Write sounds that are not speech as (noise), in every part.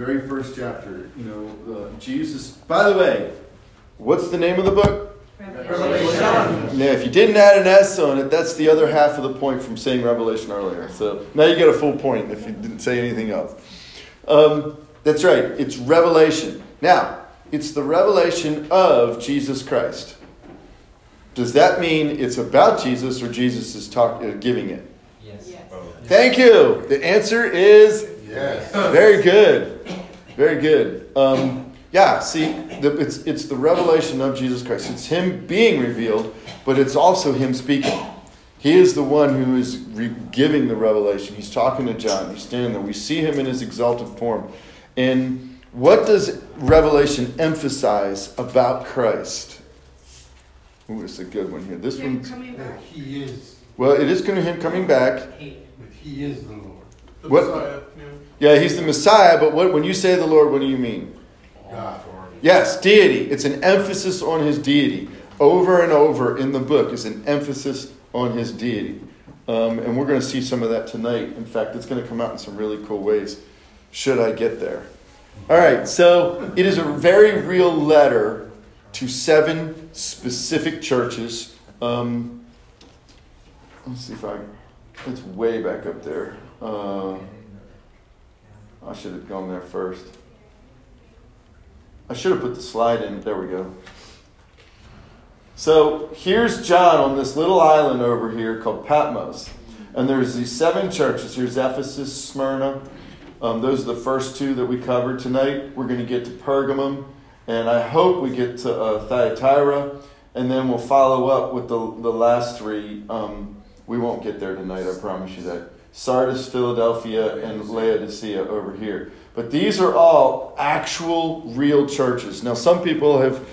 very first chapter. You know, uh, Jesus. By the way, what's the name of the book? Revelation. Now, if you didn't add an S on it, that's the other half of the point from saying Revelation earlier. So now you get a full point if you didn't say anything else. Um, that's right. It's Revelation. Now, it's the revelation of Jesus Christ. Does that mean it's about Jesus or Jesus is talk, uh, giving it? Yes. Thank you. The answer is Yes. (laughs) very good. Very good. Um, yeah, see, the, it's, it's the revelation of Jesus Christ. It's Him being revealed, but it's also Him speaking. He is the one who is re- giving the revelation. He's talking to John. He's standing there. We see Him in His exalted form. And what does Revelation emphasize about Christ? Ooh, it's a good one here. This one, coming That back. he is, well, it is going to Him coming back. that he is the Lord. The What- Messiah, yeah. He's the Messiah, but what, when you say the Lord, what do you mean? God. Yes, deity. It's an emphasis on his deity. Over and over in the book is an emphasis on his deity. Um, and we're going to see some of that tonight. In fact, it's going to come out in some really cool ways, should I get there. All right, so it is a very real letter to seven specific churches. Um, let's see if I. It's way back up there. Uh, I should have gone there first. I should have put the slide in. There we go. So here's John on this little island over here called Patmos. And there's these seven churches. Here's Ephesus, Smyrna. Um, those are the first two that we covered tonight. We're going to get to Pergamum. And I hope we get to uh, Thyatira. And then we'll follow up with the, the last three. Um, we won't get there tonight, I promise you that. Sardis, Philadelphia, and Laodicea over here. But these are all actual, real churches. Now, some people have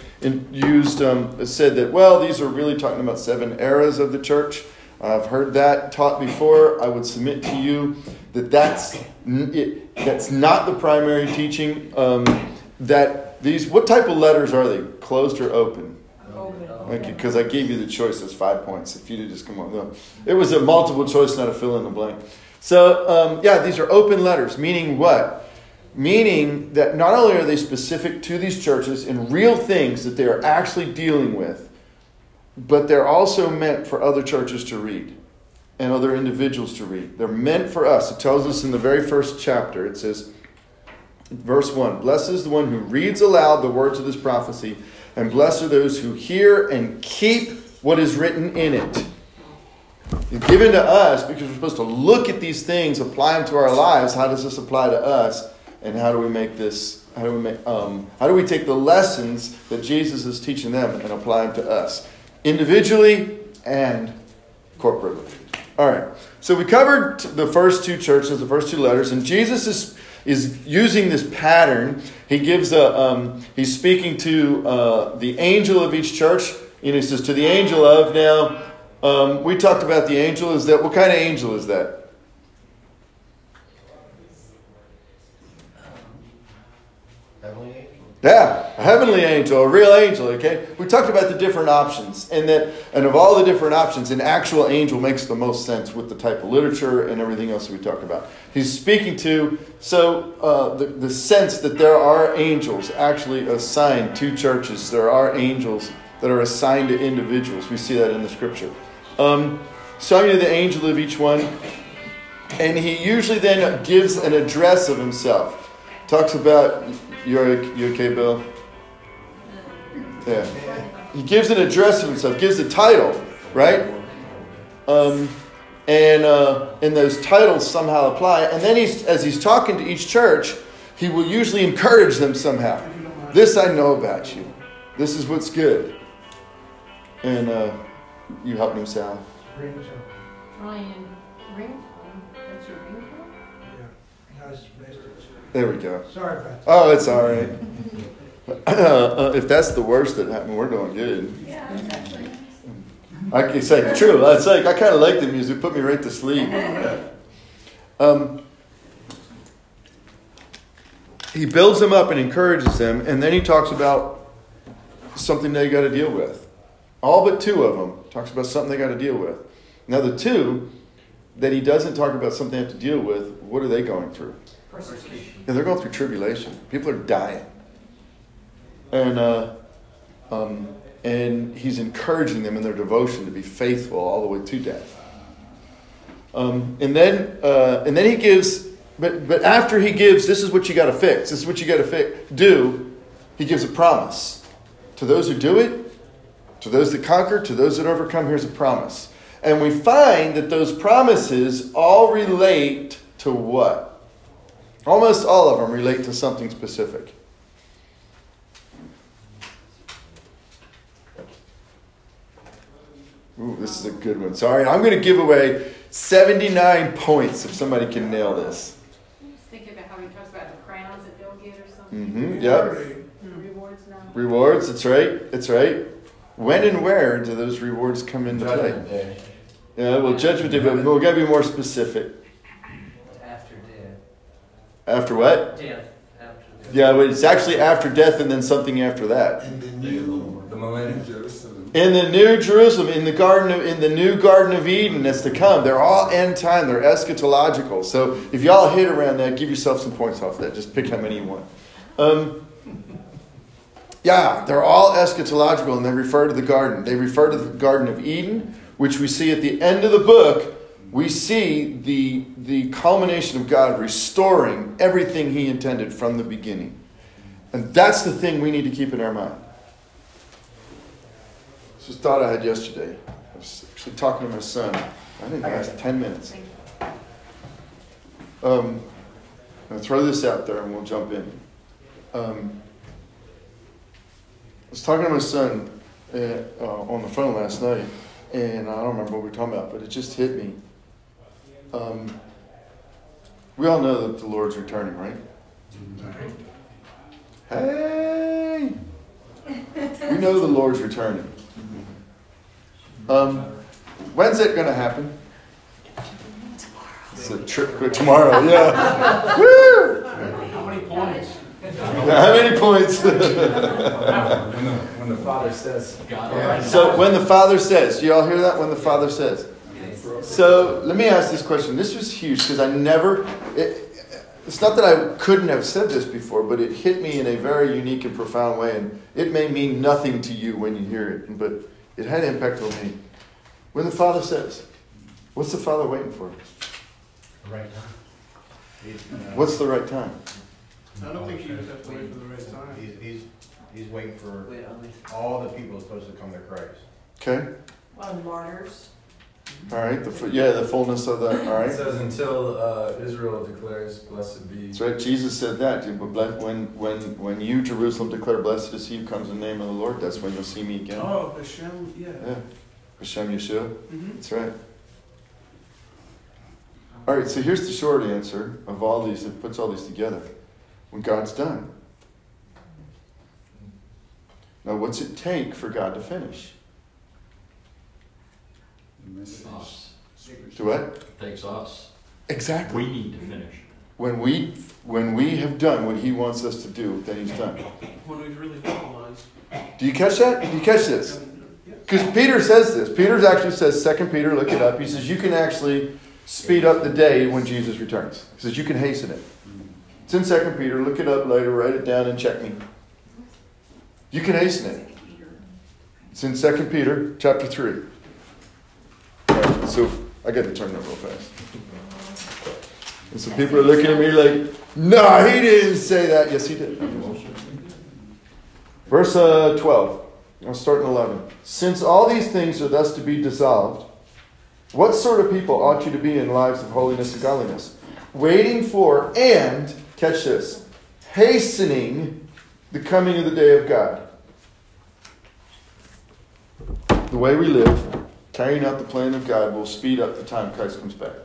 used um, said that well, these are really talking about seven eras of the church. I've heard that taught before. I would submit to you that that's it, that's not the primary teaching. Um, that these what type of letters are they? Closed or open? You, because I gave you the choice as five points. If you'd have just come on, it was a multiple choice, not a fill in the blank. So um, yeah, these are open letters, meaning what? Meaning that not only are they specific to these churches and real things that they are actually dealing with, but they're also meant for other churches to read and other individuals to read. They're meant for us. It tells us in the very first chapter, it says, verse 1 Blessed is the one who reads aloud the words of this prophecy, and blessed are those who hear and keep what is written in it. It's given to us because we're supposed to look at these things, apply them to our lives. How does this apply to us? And how do we make this? How do we make? Um, how do we take the lessons that Jesus is teaching them and apply them to us, individually and corporately? All right. So we covered the first two churches, the first two letters, and Jesus is is using this pattern. He gives a um, he's speaking to uh, the angel of each church. and he says to the angel of now. Um, we talked about the angel. Is that what kind of angel is that? Heavenly angel. Yeah, a heavenly angel, a real angel. Okay, we talked about the different options, and that, and of all the different options, an actual angel makes the most sense with the type of literature and everything else we talked about. He's speaking to so uh, the the sense that there are angels actually assigned to churches. There are angels that are assigned to individuals. We see that in the scripture. Um, so I'm the angel of each one, and he usually then gives an address of himself. Talks about you're you okay, Bill? Yeah. He gives an address of himself, gives a title, right? Um, and uh, and those titles somehow apply. And then he's as he's talking to each church, he will usually encourage them somehow. This I know about you. This is what's good. And uh, you help him, Sal. Ryan There we go. Sorry about that. Oh, it's all right. (laughs) Uh, if that's the worst that happened, we're doing good. Yeah, it's actually. I can say true. It's like I kind of like the music. Put me right to sleep. Um, he builds them up and encourages them, and then he talks about something they got to deal with. All but two of them talks about something they got to deal with. Now the two that he doesn't talk about something they have to deal with, what are they going through? Persecution. Yeah, they're going through tribulation. People are dying. And, uh, um, and he's encouraging them in their devotion to be faithful all the way to death. Um, and then, uh, and then he gives, but, but after he gives, this is what you got to fix. This is what you got to fix. Do. He gives a promise to those who do it, to those that conquer, to those that overcome. Here's a promise, and we find that those promises all relate to what? Almost all of them relate to something specific. Ooh, this is a good one. Sorry, I'm going to give away 79 points if somebody can nail this. I was thinking about how he talks about the crowns that they'll get or something. Mm-hmm. Yep. Rewards now. Rewards. That's right. That's right. When and where do those rewards come into play? Judgment Day. Yeah, well, judgment day, but we're going to be more specific. After what? Death. After death. Yeah, well, it's actually after death and then something after that. In the new. The millennium Jerusalem. In the new Jerusalem, in the garden of, in the new Garden of Eden that's to come, they're all end time. They're eschatological. So if y'all hit around that, give yourself some points off that. Just pick how many you want. Um, yeah, they're all eschatological, and they refer to the garden. They refer to the Garden of Eden, which we see at the end of the book. We see the the culmination of God restoring everything He intended from the beginning, and that's the thing we need to keep in our mind. This was a thought I had yesterday. I was actually talking to my son. I didn't last 10 minutes. Um, I'll throw this out there and we'll jump in. Um, I was talking to my son uh, uh, on the phone last night, and I don't remember what we were talking about, but it just hit me. Um, we all know that the Lord's returning, right? Hey! We know the Lord's returning. Um, when's it going to happen? It's a trip tomorrow. Yeah. (laughs) Woo! How many points? How many points? (laughs) When the, when the Father says, Yeah. so when the Father says, do y'all hear that? When the Father says. So let me ask this question. This was huge because I never. It, it's not that I couldn't have said this before, but it hit me in a very unique and profound way, and it may mean nothing to you when you hear it, but it had impact on me. When the Father says, what's the Father waiting for? The Right now. Uh, what's the right time? I don't think you just have to wait for the right time. He's, he's, he's waiting for Wait, on this. all the people supposed to come to Christ. Okay. Well, martyrs. All right. The fu- yeah, the fullness of that. All right. it says until uh, Israel declares, blessed be. That's right. Jesus said that. but When when when you Jerusalem declare, "Blessed is he who comes in the name of the Lord," that's when you'll see me again. Oh, Hashem, yeah. Yeah. Hashem Yeshua. Mm-hmm. That's right. All right. So here's the short answer of all these. That puts all these together. When God's done. Now, what's it take for God to finish? Us. To what? Takes us. Exactly. We need to finish. When we when we have done what He wants us to do, then He's done. When we've really finalized. Do you catch that? Do you catch this? Yeah. Because Peter says this. Peter actually says, Second Peter, look it up. He says, you can actually speed up the day when Jesus returns. He says, you can hasten it. It's in Second Peter. Look it up later. Write it down and check me. You can hasten it. It's in Second Peter chapter 3. So I got to turn that real fast. (laughs) And so people are looking at me like, no, he didn't say that. Yes, he did. Verse uh, 12. I'll start in 11. Since all these things are thus to be dissolved, what sort of people ought you to be in lives of holiness and godliness? Waiting for and, catch this, hastening the coming of the day of God. The way we live, carrying out the plan of God, will speed up the time Christ comes back.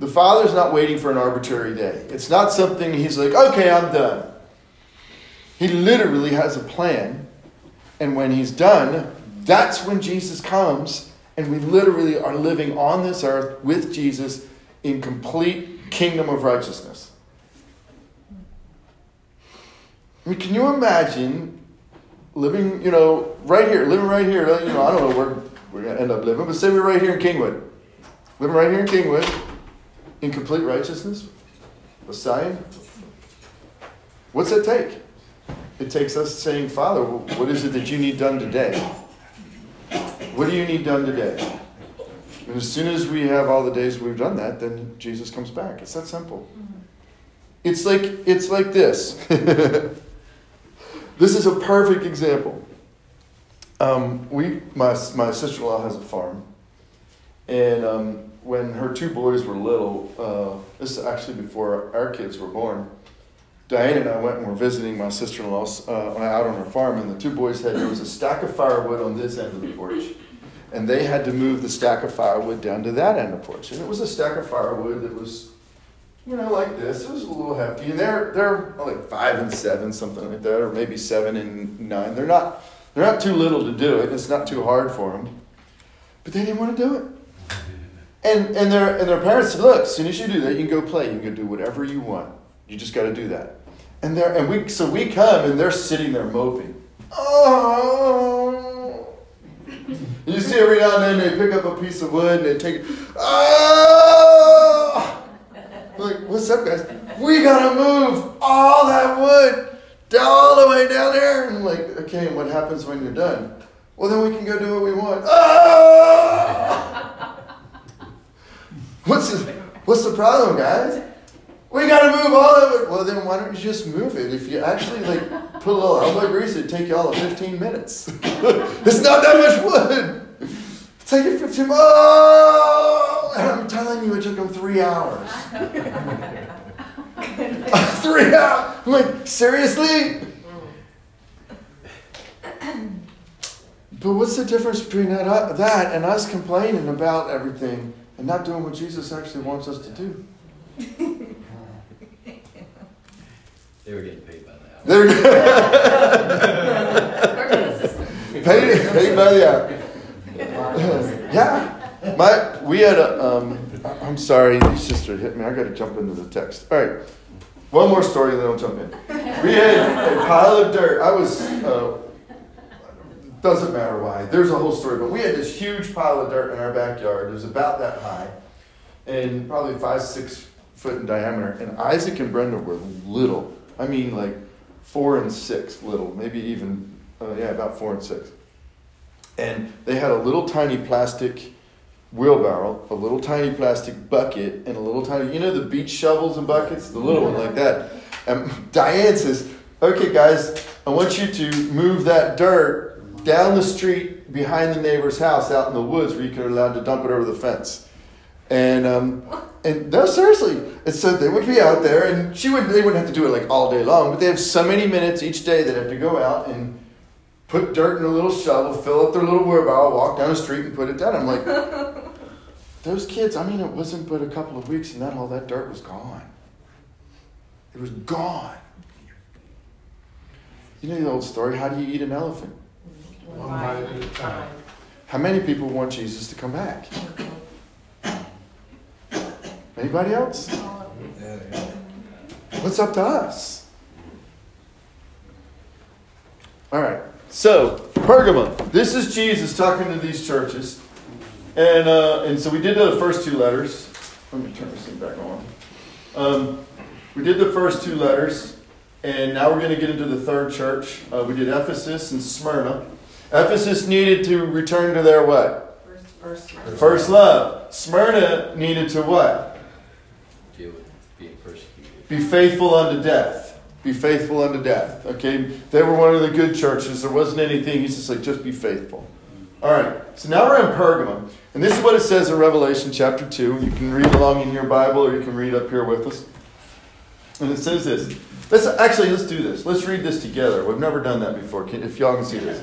The Father's not waiting for an arbitrary day. It's not something He's like, okay, I'm done. He literally has a plan, and when He's done, that's when Jesus comes, and we literally are living on this earth with Jesus in complete kingdom of righteousness. I mean, can you imagine living, you know, right here, living right here? You know, I don't know where we're going to end up living, but say we're right here in Kingwood. Living right here in Kingwood in complete righteousness. sign? What's that take? It takes us saying, Father, what is it that you need done today? What do you need done today? And as soon as we have all the days we've done that, then Jesus comes back. It's that simple. It's like it's like this. (laughs) this is a perfect example. Um, we my my sister in law has a farm, and um, when her two boys were little, uh, this is actually before our kids were born. Diane and I went and were visiting my sister in law's uh, out on her farm, and the two boys had there was a stack of firewood on this end of the porch, and they had to move the stack of firewood down to that end of the porch, and it was a stack of firewood that was you know, like this. It was a little hefty, and they're they're like five and seven, something like that, or maybe seven and nine. They're not they're not too little to do it. It's not too hard for them, but they didn't want to do it. And and their and their parents said, "Look, as soon as you do that, you can go play. You can go do whatever you want. You just got to do that." And they're and we so we come and they're sitting there moping. Oh. You see every now and then they pick up a piece of wood and they take it. Oh. Like, what's up, guys? We gotta move all that wood down all the way down there. And like, okay, and what happens when you're done? Well, then we can go do what we want. Ah! (laughs) What's the, what's the problem, guys? We gotta move all of it. Well, then why don't you just move it? If you actually like put a little elbow grease, it'd take you all of 15 minutes. (laughs) it's not that much wood. Take it 15 Oh! And I'm telling you, it took them three hours. (laughs) three hours. I'm like, seriously? But what's the difference between that, uh, that and us complaining about everything and not doing what Jesus actually wants us to do? (laughs) They were getting paid by the hour. There we (laughs) (laughs) paid, paid by the hour. yeah. My, we had a, um, I- I'm sorry, your sister hit me. I got to jump into the text. All right. One more story, then I'll jump in. We had a pile of dirt. I was, uh, doesn't matter why. There's a whole story, but we had this huge pile of dirt in our backyard. It was about that high and probably five, six foot in diameter. And Isaac and Brenda were little. I mean, like four and six little, maybe even, uh, yeah, about four and six. And they had a little tiny plastic wheelbarrow, a little tiny plastic bucket, and a little tiny, you know, the beach shovels and buckets, the little one like that. And (laughs) Diane says, okay, guys, I want you to move that dirt down the street behind the neighbor's house out in the woods where you could allowed to dump it over the fence. And um, and no, seriously. And so they would be out there, and she would. They wouldn't have to do it like all day long, but they have so many minutes each day they'd have to go out and put dirt in a little shovel, fill up their little wheelbarrow, walk down the street, and put it down. I'm like, (laughs) those kids. I mean, it wasn't but a couple of weeks, and that all that dirt was gone. It was gone. You know the old story. How do you eat an elephant? One at a time. How many people want Jesus to come back? Anybody else? What's up to us? All right. So, Pergamum. This is Jesus talking to these churches. And, uh, and so we did the first two letters. Let me turn this thing back on. Um, we did the first two letters. And now we're going to get into the third church. Uh, we did Ephesus and Smyrna. Ephesus needed to return to their what? First, first. First love. Smyrna needed to what? Deal with being persecuted. Be faithful unto death. Be faithful unto death. Okay? They were one of the good churches. There wasn't anything. He's just like, just be faithful. All right. So now we're in Pergamum. And this is what it says in Revelation chapter 2. You can read along in your Bible or you can read up here with us. And it says this. Let's actually let's do this. Let's read this together. We've never done that before. Can, if y'all can see this.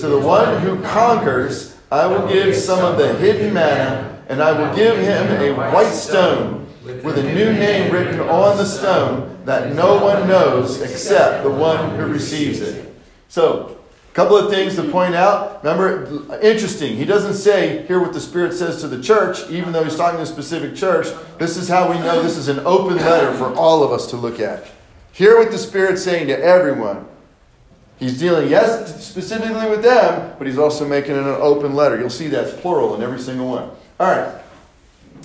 To the one who conquers, I will give some of the hidden manna, and I will give him a white stone with a new name written on the stone that no one knows except the one who receives it. So, a couple of things to point out. Remember, interesting, he doesn't say, hear what the Spirit says to the church, even though he's talking to a specific church. This is how we know this is an open letter for all of us to look at. Hear what the Spirit's saying to everyone. He's dealing, yes, specifically with them, but he's also making an open letter. You'll see that's plural in every single one. All right.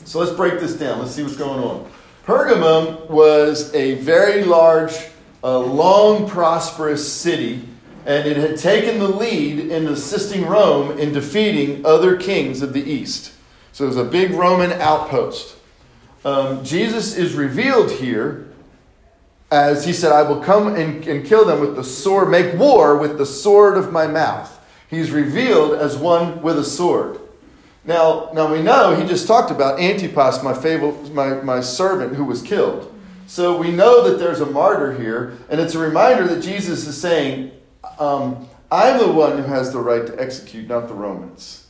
So let's break this down. Let's see what's going on. Pergamum was a very large, uh, long, prosperous city, and it had taken the lead in assisting Rome in defeating other kings of the east. So it was a big Roman outpost. Um, Jesus is revealed here as he said, I will come and, and kill them with the sword, make war with the sword of my mouth. He's revealed as one with a sword. Now, now we know he just talked about Antipas, my, favorite, my, my servant who was killed. So we know that there's a martyr here, and it's a reminder that Jesus is saying, um, I'm the one who has the right to execute, not the Romans.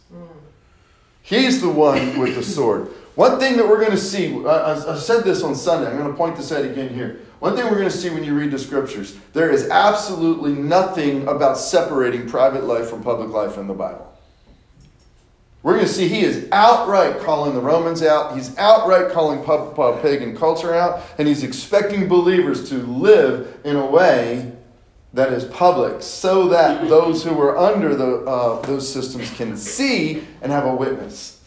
He's the one with the sword. One thing that we're going to see, I, I said this on Sunday, I'm going to point this out again here. One thing we're going to see when you read the scriptures, there is absolutely nothing about separating private life from public life in the Bible. We're going to see he is outright calling the Romans out. He's outright calling pub, pub, pagan culture out. And he's expecting believers to live in a way that is public so that those who are under the, uh, those systems can see and have a witness.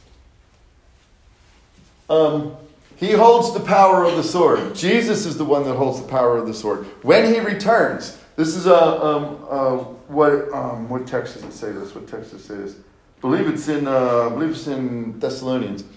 Um, he holds the power of the sword. Jesus is the one that holds the power of the sword. When he returns, this is a, um, uh, what, um, what text does it say this? What text does it say this? I believe it's in, uh, I believe it's in Thessalonians. It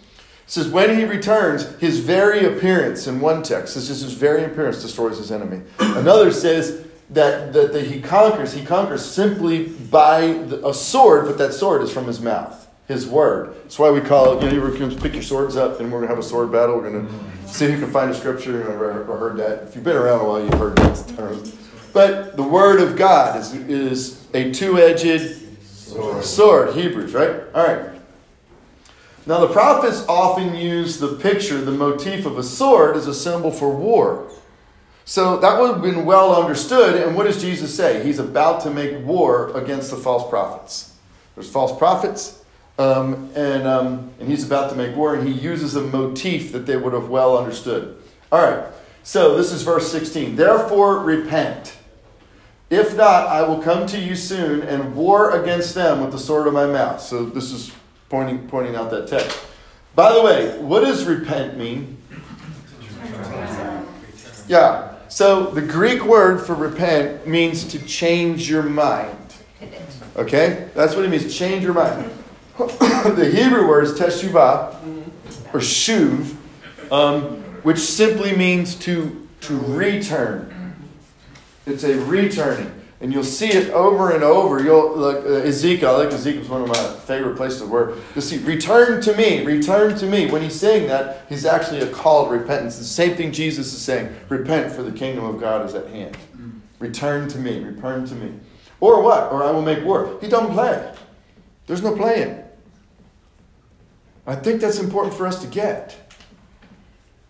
says, when he returns, his very appearance, in one text, says just his very appearance destroys his enemy. Another says that, that, that he conquers. He conquers simply by a sword, but that sword is from his mouth, his word. That's why we call it, you know, you can pick your swords up and we're going to have a sword battle. We're going to see who can find a scripture. I've heard that. If you've been around a while, you've heard that term. But the word of God is, is a two edged sword. sword. Hebrews, right? All right. Now, the prophets often use the picture, the motif of a sword, as a symbol for war. So that would have been well understood. And what does Jesus say? He's about to make war against the false prophets. There's false prophets, um, and, um, and he's about to make war, and he uses a motif that they would have well understood. All right, so this is verse 16. Therefore, repent. If not, I will come to you soon and war against them with the sword of my mouth. So this is pointing, pointing out that text. By the way, what does repent mean? Yeah. So the Greek word for repent means to change your mind. Okay? That's what it means, change your mind. (coughs) the Hebrew word is teshuvah, or shuv, um, which simply means to, to return. It's a returning. And you'll see it over and over. You'll like uh, Ezekiel. I like Ezekiel. It's one of my favorite places to work. you'll see "Return to me, return to me." When he's saying that, he's actually a call to repentance. The same thing Jesus is saying: "Repent, for the kingdom of God is at hand." Return to me, return to me, or what? Or I will make war. He don't play. There's no playing. I think that's important for us to get,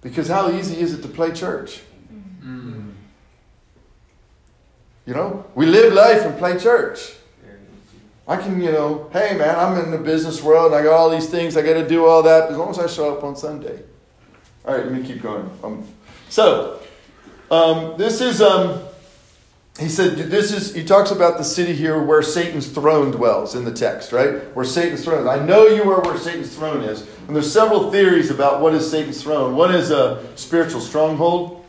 because how easy is it to play church? You know, we live life and play church. I can, you know, hey man, I'm in the business world and I got all these things, I got to do all that as long as I show up on Sunday. All right, let me keep going. Um, so, um, this is, um, he said, this is, he talks about the city here where Satan's throne dwells in the text, right? Where Satan's throne is. I know you are where Satan's throne is. And there's several theories about what is Satan's throne. One is a spiritual stronghold.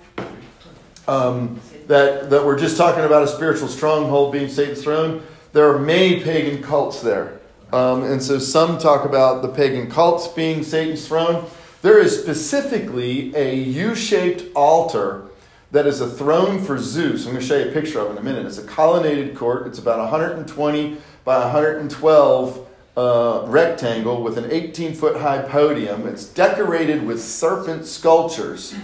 Um, that, that we're just talking about a spiritual stronghold being Satan's throne. There are many pagan cults there. Um, and so some talk about the pagan cults being Satan's throne. there is specifically a U shaped altar that is a throne for Zeus. I'm going to show you a picture of it in a minute. It's a colonnaded court, it's about 120 by 112 uh, rectangle with an 18 foot high podium. It's decorated with serpent sculptures.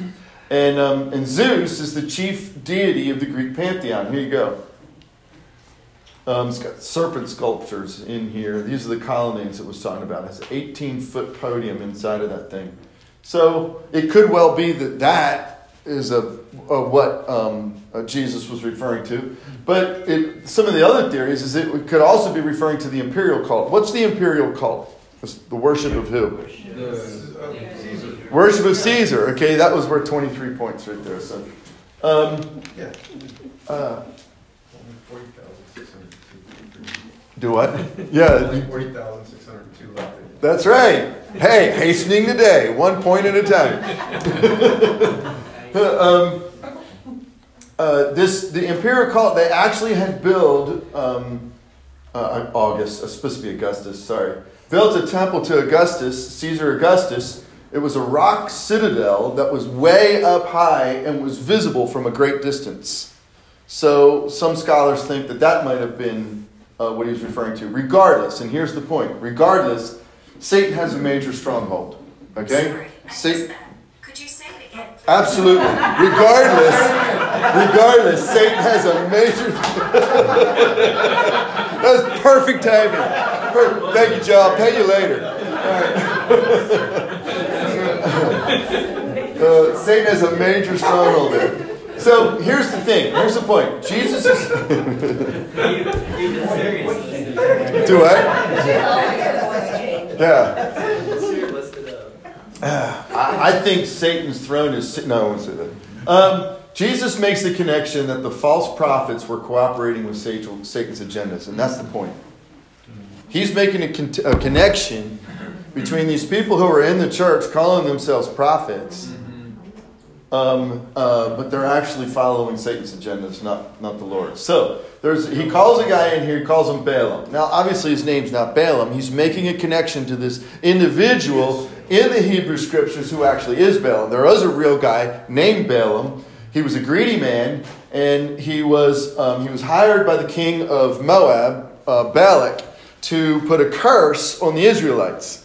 And, um, and Zeus is the chief deity of the Greek pantheon. Here you go. Um, it's got serpent sculptures in here. These are the colonnades it was talking about. It's an 18 foot podium inside of that thing. So it could well be that that is a, a what um, uh, Jesus was referring to. But it, some of the other theories is it could also be referring to the imperial cult. What's the imperial cult? It's the worship of who? Caesar. Worship of Caesar. Okay, that was worth 23 points right there. So, um, Yeah. uh, Forty thousand six hundred two. do what? Yeah, Forty thousand six hundred two left. That's right. Hey, hastening the day, one point at a time. (laughs) um, uh, this the imperial cult. They actually had built um, uh, August. It's supposed to be Augustus. Sorry, built a temple to Augustus, Caesar Augustus. It was a rock citadel that was way up high and was visible from a great distance. So some scholars think that that might have been uh, what he was referring to. Regardless, and here's the point: regardless, Satan has a major stronghold. Okay, Sorry, I missed Satan. that. Could you say it again? please? Absolutely. Regardless, regardless, Satan has a major. (laughs) That's perfect timing. Per- Thank you, Joe. I'll pay you later. All right. (laughs) Uh, Satan has a major stronghold there. So here's the thing. Here's the point. Jesus is. (laughs) Do what? Yeah. (sighs) I, I think Satan's throne is. No, I won't say that. Um, Jesus makes the connection that the false prophets were cooperating with Satan's agendas, and that's the point. He's making a, con- a connection between these people who are in the church calling themselves prophets, um, uh, but they're actually following Satan's agendas, not, not the Lord. So there's, he calls a guy in here, he calls him Balaam. Now, obviously, his name's not Balaam. He's making a connection to this individual in the Hebrew scriptures who actually is Balaam. There was a real guy named Balaam. He was a greedy man, and he was, um, he was hired by the king of Moab, uh, Balak, to put a curse on the Israelites.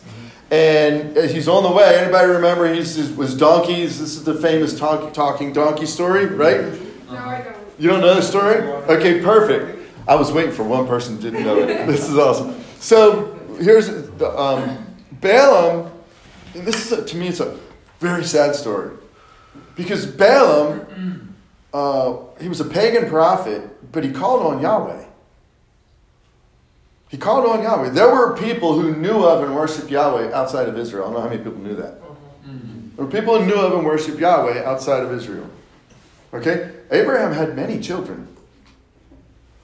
And as he's on the way, anybody remember he's, his, was donkeys? This is the famous talk, talking donkey story, right? No, I don't. You don't know the story? Okay, perfect. I was waiting for one person who didn't know it. (laughs) This is awesome. So here's um, Balaam. And this is a, to me, it's a very sad story because Balaam, uh, he was a pagan prophet, but he called on Yahweh. He called on Yahweh. There were people who knew of and worshiped Yahweh outside of Israel. I don't know how many people knew that. There were people who knew of and worshiped Yahweh outside of Israel. Okay? Abraham had many children.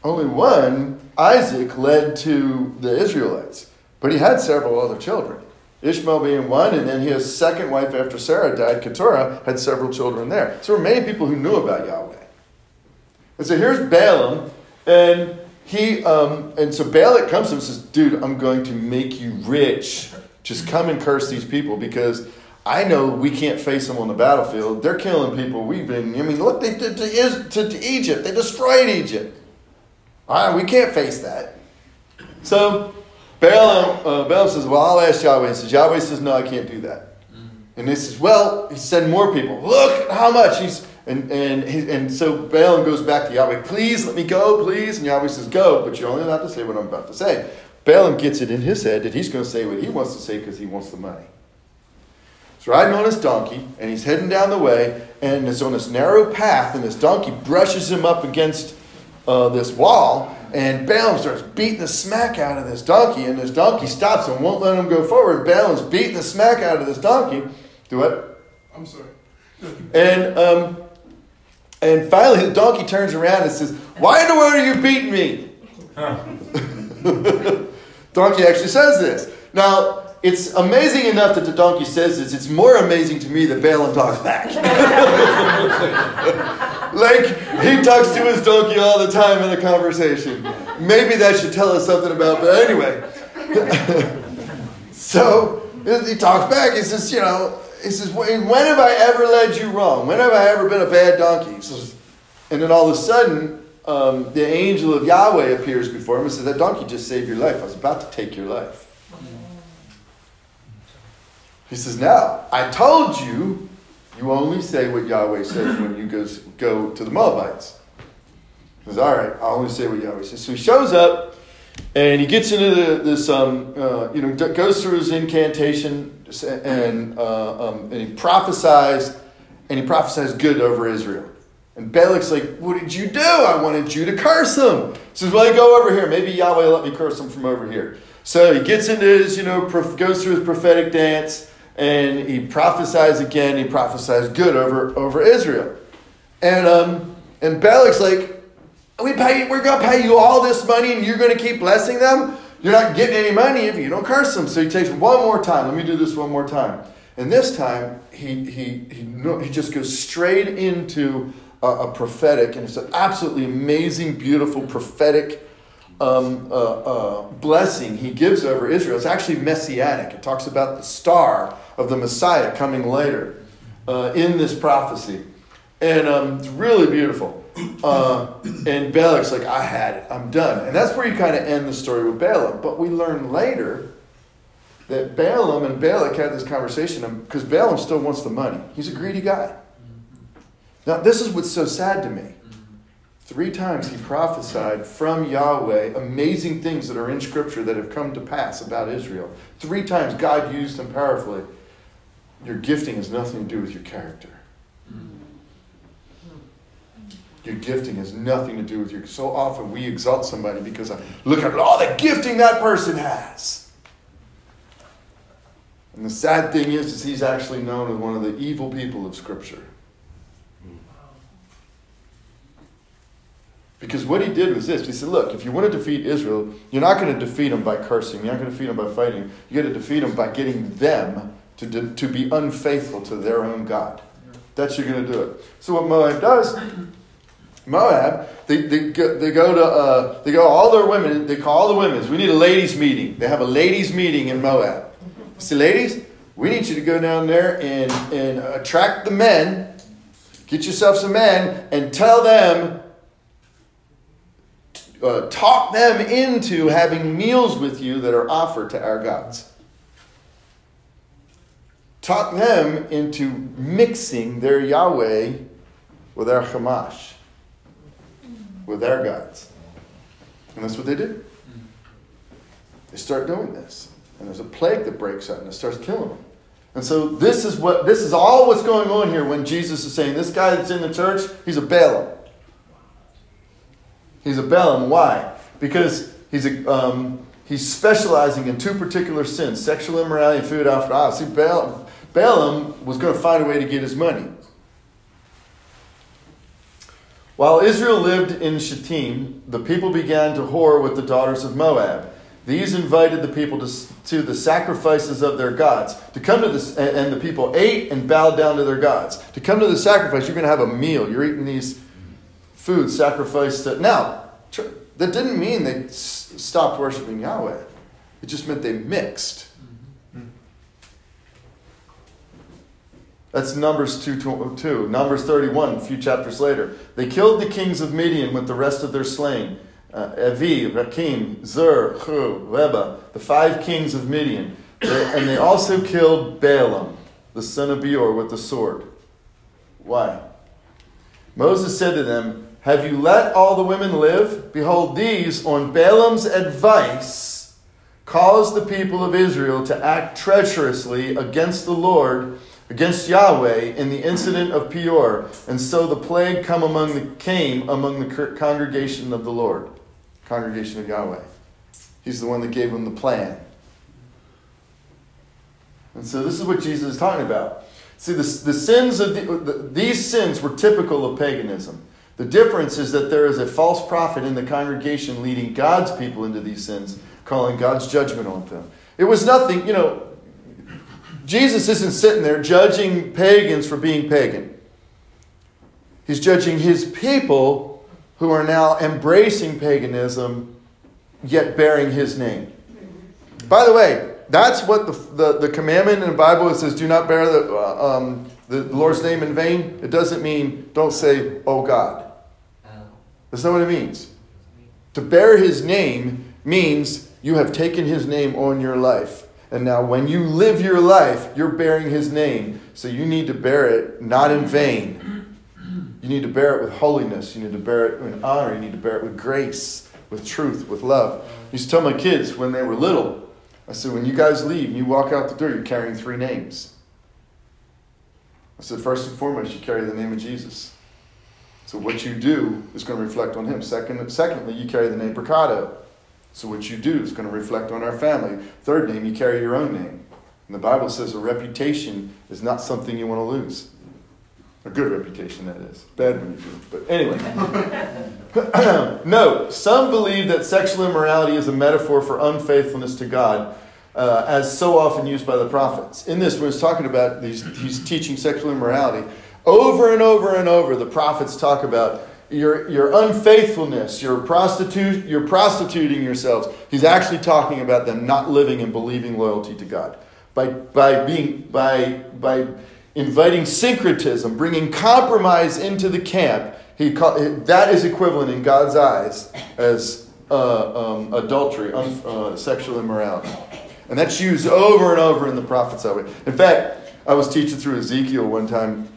Only one, Isaac, led to the Israelites. But he had several other children. Ishmael being one, and then his second wife after Sarah died, Keturah, had several children there. So there were many people who knew about Yahweh. And so here's Balaam, and he um, and so Balak comes to him and says, Dude, I'm going to make you rich. Just come and curse these people because I know we can't face them on the battlefield. They're killing people. We've been, I mean, look, they did to, to, to Egypt. They destroyed Egypt. All right, we can't face that. So Balaam, uh, Balaam says, Well, I'll ask Yahweh. He says, Yahweh says, No, I can't do that. And he says, Well, he send more people. Look how much he's and and he, and so Balaam goes back to Yahweh, please let me go, please. And Yahweh says, Go, but you're only allowed to say what I'm about to say. Balaam gets it in his head that he's going to say what he wants to say because he wants the money. He's riding on his donkey and he's heading down the way, and it's on this narrow path, and this donkey brushes him up against uh, this wall, and Balaam starts beating the smack out of this donkey, and this donkey stops and won't let him go forward. Balaam's beating the smack out of this donkey. Do what? I'm sorry. And um, and finally, the donkey turns around and says, "Why in the world are you beating me?" (laughs) donkey actually says this. Now, it's amazing enough that the donkey says this. It's more amazing to me that Balaam talks back. (laughs) like he talks to his donkey all the time in a conversation. Maybe that should tell us something about. But anyway, (laughs) so he talks back. He says, you know, he says, when have I ever led you wrong? When have I ever been a bad donkey? Says, and then all of a sudden, um, the angel of Yahweh appears before him and says, That donkey just saved your life. I was about to take your life. He says, Now, I told you, you only say what Yahweh says when you go, go to the Moabites. He says, All right, I'll only say what Yahweh says. So he shows up and he gets into the, this, um, uh, you know, goes through his incantation and, uh, um, and he prophesies, and he prophesies good over Israel. And Balak's like, What did you do? I wanted you to curse him. He says, Well, I go over here. Maybe Yahweh let me curse him from over here. So he gets into his, you know, goes through his prophetic dance and he prophesies again. He prophesies good over, over Israel. And, um, and Balak's like, we pay, we're going to pay you all this money and you're going to keep blessing them? You're not getting any money if you don't curse them. So he takes one more time. Let me do this one more time. And this time, he, he, he, he just goes straight into a, a prophetic, and it's an absolutely amazing, beautiful prophetic um, uh, uh, blessing he gives over Israel. It's actually messianic. It talks about the star of the Messiah coming later uh, in this prophecy. And um, it's really beautiful. Uh, and Balak's like, I had it. I'm done. And that's where you kind of end the story with Balaam. But we learn later that Balaam and Balak had this conversation because Balaam still wants the money. He's a greedy guy. Now, this is what's so sad to me. Three times he prophesied from Yahweh amazing things that are in Scripture that have come to pass about Israel. Three times God used him powerfully. Your gifting has nothing to do with your character. Your gifting has nothing to do with your. So often we exalt somebody because look at all the gifting that person has. And the sad thing is, is he's actually known as one of the evil people of Scripture. Because what he did was this. He said, look, if you want to defeat Israel, you're not going to defeat them by cursing. You're not going to defeat them by fighting. You're going to defeat them by getting them to, to be unfaithful to their own God. That's you're going to do it. So what Moab does, Moab, they, they, go, they go to, uh, they go, all their women, they call all the women. We need a ladies' meeting. They have a ladies' meeting in Moab. Say, ladies, we need you to go down there and, and attract the men, get yourself some men, and tell them uh, talk them into having meals with you that are offered to our gods. Talk them into mixing their Yahweh with our Chemosh, with our gods. And that's what they do. They start doing this. And there's a plague that breaks out and it starts killing them. And so this is what this is all what's going on here when Jesus is saying this guy that's in the church, he's a Balaam. He's a Balaam. Why? Because he's a, um, he's specializing in two particular sins: sexual immorality and food after hours. See, Balaam, Balaam was going to find a way to get his money. While Israel lived in Shittim, the people began to whore with the daughters of Moab. These invited the people to, to the sacrifices of their gods. To come to this, and the people ate and bowed down to their gods. To come to the sacrifice, you're going to have a meal. You're eating these food sacrificed to. Now, that didn't mean they stopped worshiping Yahweh. It just meant they mixed. That's Numbers 2, 2. Numbers 31, a few chapters later. They killed the kings of Midian with the rest of their slain. Uh, Evi, Rekem, Zur, Hur, Reba, the five kings of Midian. And they also killed Balaam, the son of Beor, with the sword. Why? Moses said to them, Have you let all the women live? Behold, these, on Balaam's advice, caused the people of Israel to act treacherously against the Lord, against Yahweh, in the incident of Peor. And so the plague come among the, came among the congregation of the Lord, congregation of Yahweh. He's the one that gave them the plan. And so this is what Jesus is talking about. See, the, the sins of the, the, these sins were typical of paganism. The difference is that there is a false prophet in the congregation leading God's people into these sins, calling God's judgment on them. It was nothing, you know, Jesus isn't sitting there judging pagans for being pagan. He's judging his people who are now embracing paganism, yet bearing his name. By the way, that's what the, the, the commandment in the Bible it says, do not bear the, uh, um, the Lord's name in vain. It doesn't mean don't say, oh God. That's not what it means. To bear his name means you have taken his name on your life. And now, when you live your life, you're bearing his name. So you need to bear it not in vain. You need to bear it with holiness. You need to bear it in honor. You need to bear it with grace, with truth, with love. I used to tell my kids when they were little, I said, when you guys leave and you walk out the door, you're carrying three names. I said, first and foremost, you carry the name of Jesus. So what you do is going to reflect on him. Second, secondly, you carry the name Bricado. So what you do is going to reflect on our family. Third name, you carry your own name. And the Bible says a reputation is not something you want to lose. A good reputation, that is. Bad when you do. But anyway. (laughs) no, some believe that sexual immorality is a metaphor for unfaithfulness to God, uh, as so often used by the prophets. In this, when he's talking about these, he's teaching sexual immorality, over and over and over, the prophets talk about your, your unfaithfulness, your you're prostituting yourselves. He's actually talking about them not living and believing loyalty to God. By, by, being, by, by inviting syncretism, bringing compromise into the camp, he call, that is equivalent in God's eyes as uh, um, adultery, un, uh, sexual immorality. And that's used over and over in the prophets that way. In fact, I was teaching through Ezekiel one time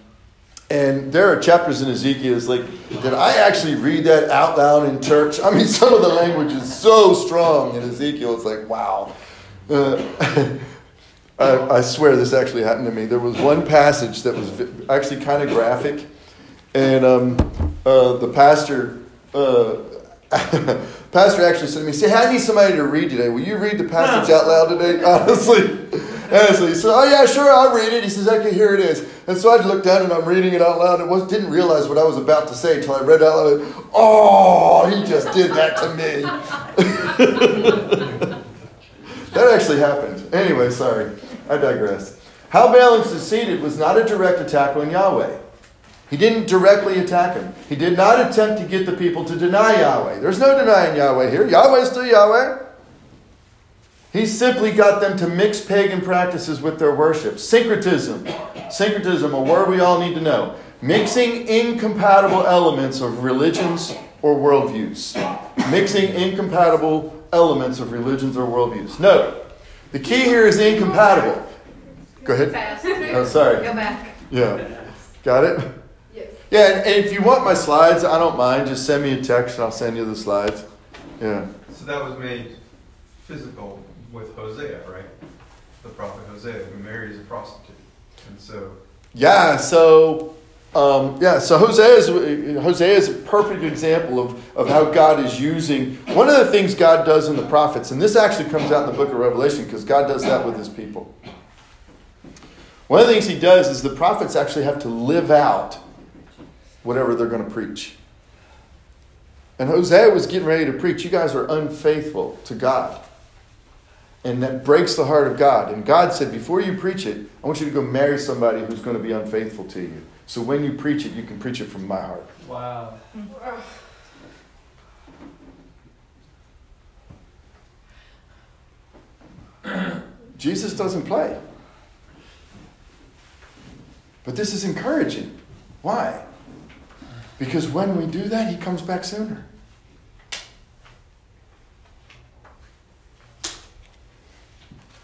and there are chapters in Ezekiel. It's like, did I actually read that out loud in church? I mean, (laughs) some of the language is so strong in Ezekiel. It's like, wow. Uh, (laughs) I, I, swear this actually happened to me. There was one passage that was actually kind of graphic, and um, uh, the pastor. Uh, (laughs) pastor actually said to me, "Say, I need somebody to read today. Will you read the passage out loud today?" Honestly, and so he said, Oh, yeah, sure, I'll read it. He says, Okay, here it is. And so I looked down and I'm reading it out loud and didn't realize what I was about to say until I read it out loud. Oh, he just did that to me. (laughs) that actually happened. Anyway, sorry. I digress. How Balaam succeeded was not a direct attack on Yahweh. He didn't directly attack him. He did not attempt to get the people to deny Yahweh. There's no denying Yahweh here. Yahweh is still Yahweh. He simply got them to mix pagan practices with their worship. Syncretism. Syncretism, a word we all need to know. Mixing incompatible elements of religions or worldviews. Mixing incompatible elements of religions or worldviews. Note, the key here is incompatible. Go ahead. Fast. Oh, sorry. Go back. Yeah. Got it? Yes. Yeah, and, and if you want my slides, I don't mind. Just send me a text and I'll send you the slides. Yeah. So that was made physical with Hosea, right? The prophet Hosea, who marries a prostitute. And so. Yeah, so. Um, yeah, so Hosea is, Hosea is a perfect example of, of how God is using. One of the things God does in the prophets, and this actually comes out in the book of Revelation because God does that with his people. One of the things he does is the prophets actually have to live out whatever they're going to preach. And Hosea was getting ready to preach, you guys are unfaithful to God. And that breaks the heart of God. And God said, before you preach it, I want you to go marry somebody who's going to be unfaithful to you. So when you preach it, you can preach it from my heart. Wow. (clears throat) Jesus doesn't play. But this is encouraging. Why? Because when we do that, he comes back sooner.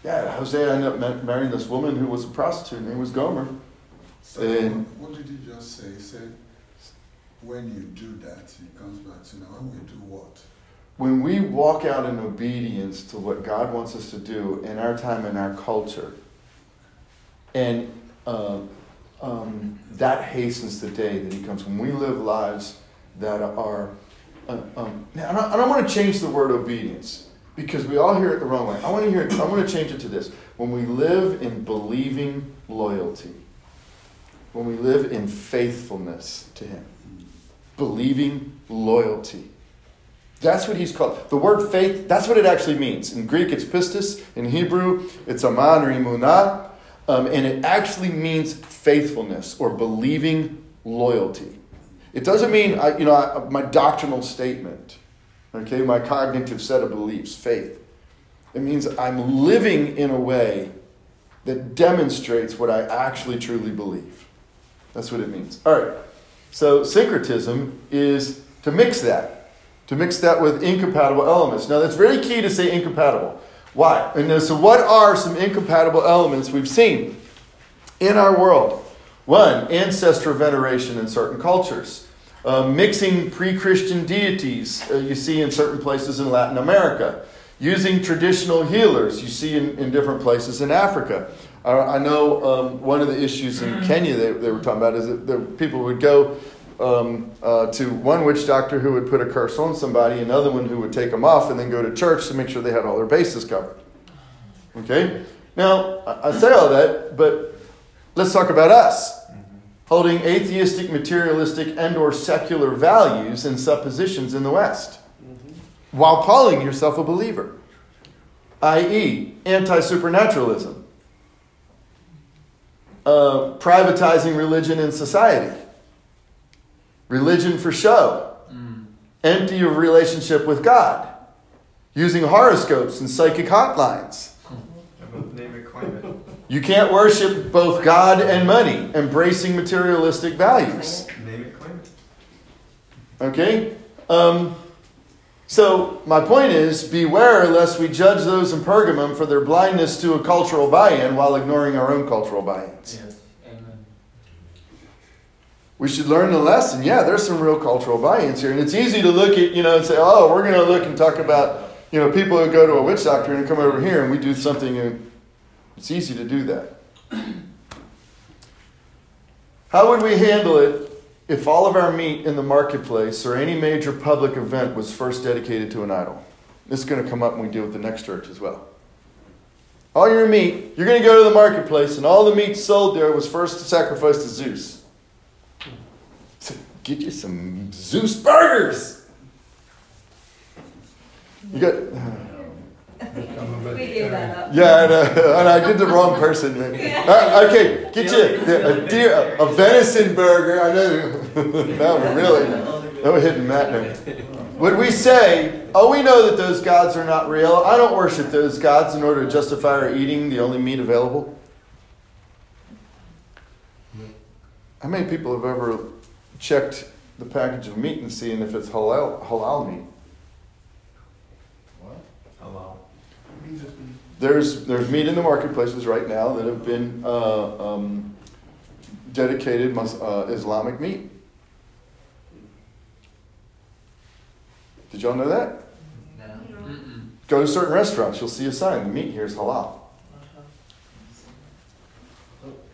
Yeah, Hosea ended up ma- marrying this woman who was a prostitute. Her name was Gomer. So And- what did you just say? He said, when you do that, he comes back to now. When we do what? When we walk out in obedience to what God wants us to do in our time and our culture, and uh, um, that hastens the day that He comes. When we live lives that are. Uh, um, now, I don't, I don't want to change the word obedience because we all hear it the wrong way. I want to hear. I want to change it to this: when we live in believing loyalty, when we live in faithfulness to Him, believing loyalty. That's what he's called. The word faith, that's what it actually means. In Greek, it's pistis. In Hebrew, it's aman or imunah. Um, and it actually means faithfulness or believing loyalty. It doesn't mean, I, you know, I, my doctrinal statement, okay, my cognitive set of beliefs, faith. It means I'm living in a way that demonstrates what I actually truly believe. That's what it means. All right. So syncretism is to mix that, to mix that with incompatible elements. Now that's very key to say incompatible. Why? And so, what are some incompatible elements we've seen in our world? One, ancestor veneration in certain cultures. Uh, mixing pre Christian deities, uh, you see in certain places in Latin America. Using traditional healers, you see in, in different places in Africa. Uh, I know um, one of the issues in Kenya they, they were talking about is that the people would go um, uh, to one witch doctor who would put a curse on somebody, another one who would take them off, and then go to church to make sure they had all their bases covered. Okay? Now, I, I say all that, but let's talk about us holding atheistic, materialistic, and or secular values and suppositions in the West while calling yourself a believer, i.e., anti-supernaturalism, uh, privatizing religion in society, religion for show, empty of relationship with God, using horoscopes and psychic hotlines. (laughs) Name it, claim it. You can't worship both God and money, embracing materialistic values. Name it, claim it. Okay? Um, so, my point is beware lest we judge those in Pergamum for their blindness to a cultural buy in while ignoring our own cultural buy ins. Yes, amen. We should learn the lesson. Yeah, there's some real cultural buy ins here. And it's easy to look at, you know, and say, oh, we're going to look and talk about, you know, people who go to a witch doctor and come over here and we do something. And it's easy to do that. How would we handle it if all of our meat in the marketplace or any major public event was first dedicated to an idol? This is going to come up when we deal with the next church as well. All your meat, you're going to go to the marketplace, and all the meat sold there was first sacrificed to Zeus. So (laughs) get you some Zeus burgers. You got. We gave that up. Yeah, I know. (laughs) And I did the wrong person. Man. Uh, okay, get you a, deer, a venison burger. I know. (laughs) no, really. No, we're hitting Matt now. Would we say, oh, we know that those gods are not real. I don't worship those gods in order to justify our eating the only meat available? How many people have ever checked the package of meat and seen if it's halal, halal meat? Allow. There's, there's meat in the marketplaces right now that have been uh, um, dedicated Mus- uh, Islamic meat. Did y'all know that? No. Mm-mm. Go to certain restaurants, you'll see a sign the meat here is halal.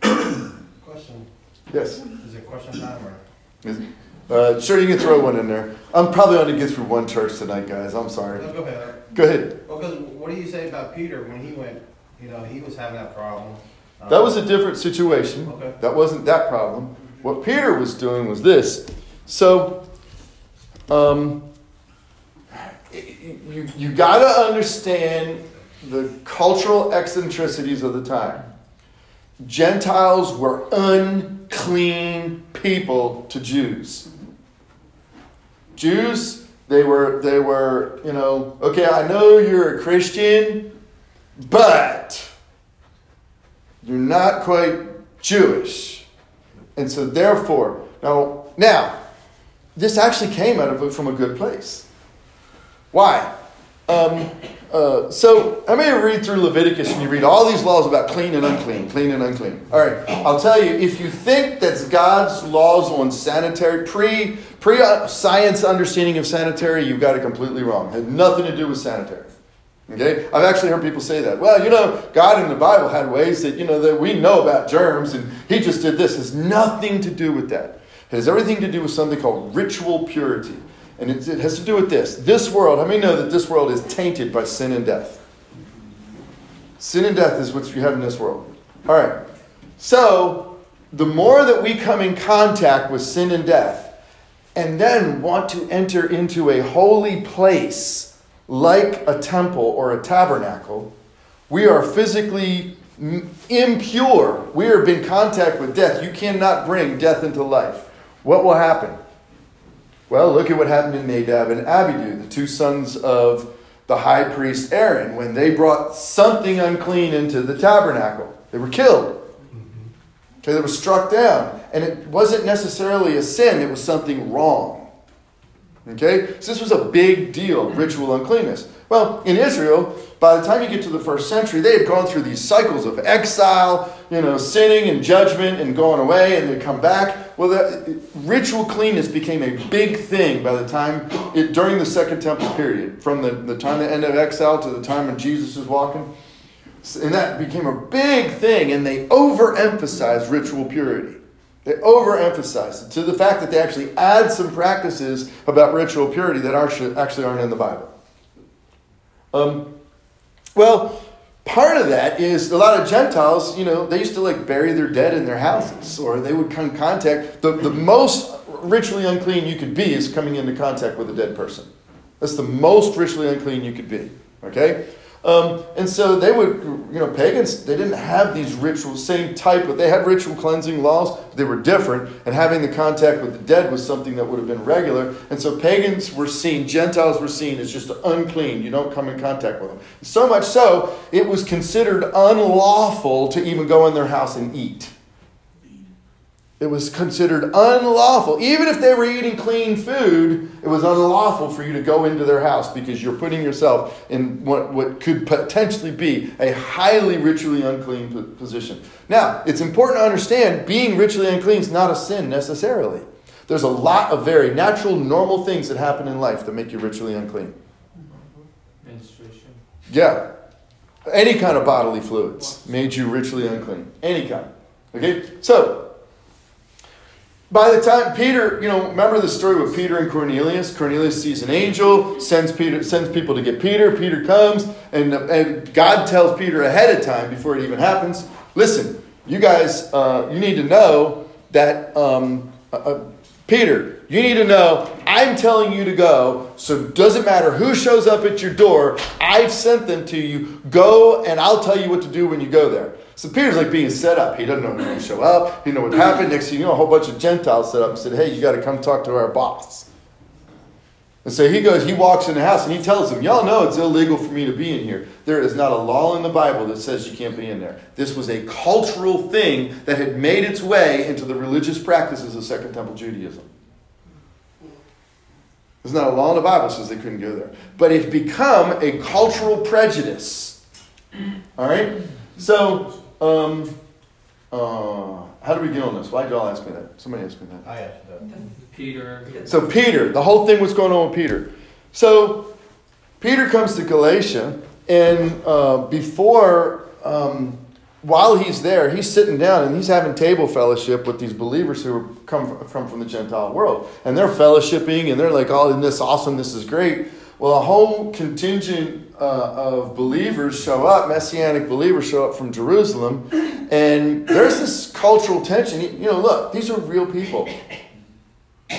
(coughs) Question, Yes. is it question time or? Is- Uh, sure, you can throw one in there. I'm probably going to get through one church tonight, guys. I'm sorry. No, go ahead. Go ahead. Well, because what do you say about Peter when he went, you know, he was having that problem? That was a different situation. Okay. That wasn't that problem. What Peter was doing was this. So, um, you, you got to understand the cultural eccentricities of the time. Gentiles were unclean people to Jews. Jews, they were, they were, you know, okay, I know you're a Christian, but you're not quite Jewish. And so therefore, now now, this actually came out of from a good place. Why? Um, uh, so going to read through Leviticus and you read all these laws about clean and unclean, clean and unclean. All right, I'll tell you, if you think that's God's laws on sanitary, pre pre science understanding of sanitary, you've got it completely wrong. It had nothing to do with sanitary. Okay, I've actually heard people say that. Well, you know, God in the Bible had ways that you know that we know about germs, and He just did this. It has nothing to do with that. It has everything to do with something called ritual purity. And it, it has to do with this. This world, how many know that this world is tainted by sin and death? Sin and death is what you have in this world. All right. So, the more that we come in contact with sin and death, and then want to enter into a holy place like a temple or a tabernacle, we are physically impure. We are in contact with death. You cannot bring death into life. What will happen? Well, look at what happened in Nadab and Abihu, the two sons of the high priest Aaron when they brought something unclean into the tabernacle. They were killed. Okay, they were struck down. And it wasn't necessarily a sin, it was something wrong. Okay? So this was a big deal, ritual uncleanness. Well, in Israel, by the time you get to the first century, they had gone through these cycles of exile, you know, sinning and judgment and going away, and they come back. Well, that, ritual cleanness became a big thing by the time, it, during the Second Temple period, from the, the time the end of exile to the time when Jesus is walking. And that became a big thing, and they overemphasized ritual purity. They overemphasized it to the fact that they actually add some practices about ritual purity that actually aren't in the Bible. Um, well, part of that is a lot of Gentiles, you know, they used to like bury their dead in their houses, or they would come contact. The, the most ritually unclean you could be is coming into contact with a dead person. That's the most ritually unclean you could be. Okay? Um, and so they would, you know, pagans, they didn't have these rituals, same type, but they had ritual cleansing laws. They were different, and having the contact with the dead was something that would have been regular. And so pagans were seen, Gentiles were seen as just unclean. You don't come in contact with them. So much so, it was considered unlawful to even go in their house and eat. It was considered unlawful. Even if they were eating clean food, it was unlawful for you to go into their house because you're putting yourself in what, what could potentially be a highly ritually unclean position. Now, it's important to understand being ritually unclean is not a sin necessarily. There's a lot of very natural, normal things that happen in life that make you ritually unclean. Menstruation. Yeah. Any kind of bodily fluids made you ritually unclean. Any kind. Okay? So, by the time Peter, you know, remember the story with Peter and Cornelius? Cornelius sees an angel, sends Peter, sends people to get Peter. Peter comes, and, and God tells Peter ahead of time before it even happens. Listen, you guys, uh, you need to know that um, uh, uh, Peter, you need to know I'm telling you to go, so it doesn't matter who shows up at your door. I've sent them to you. Go, and I'll tell you what to do when you go there. So Peter's like being set up. He doesn't know when to show up. He know what happened. Next thing you know, a whole bunch of Gentiles set up and said, "Hey, you got to come talk to our boss." And so he goes. He walks in the house and he tells them, "Y'all know it's illegal for me to be in here. There is not a law in the Bible that says you can't be in there. This was a cultural thing that had made its way into the religious practices of Second Temple Judaism." There's not a law in the Bible says they couldn't go there. But it's become a cultural prejudice. All right? So, um, uh, how do we get on this? Why did y'all ask me that? Somebody asked me that. I asked that. Peter. So, Peter, the whole thing was going on with Peter. So, Peter comes to Galatia, and uh, before, um, while he's there, he's sitting down and he's having table fellowship with these believers who come from, from the Gentile world. And they're fellowshipping, and they're like, oh, isn't this awesome? This is great. Well, a whole contingent uh, of believers show up, messianic believers show up from Jerusalem, and there's this cultural tension. You know, look, these are real people.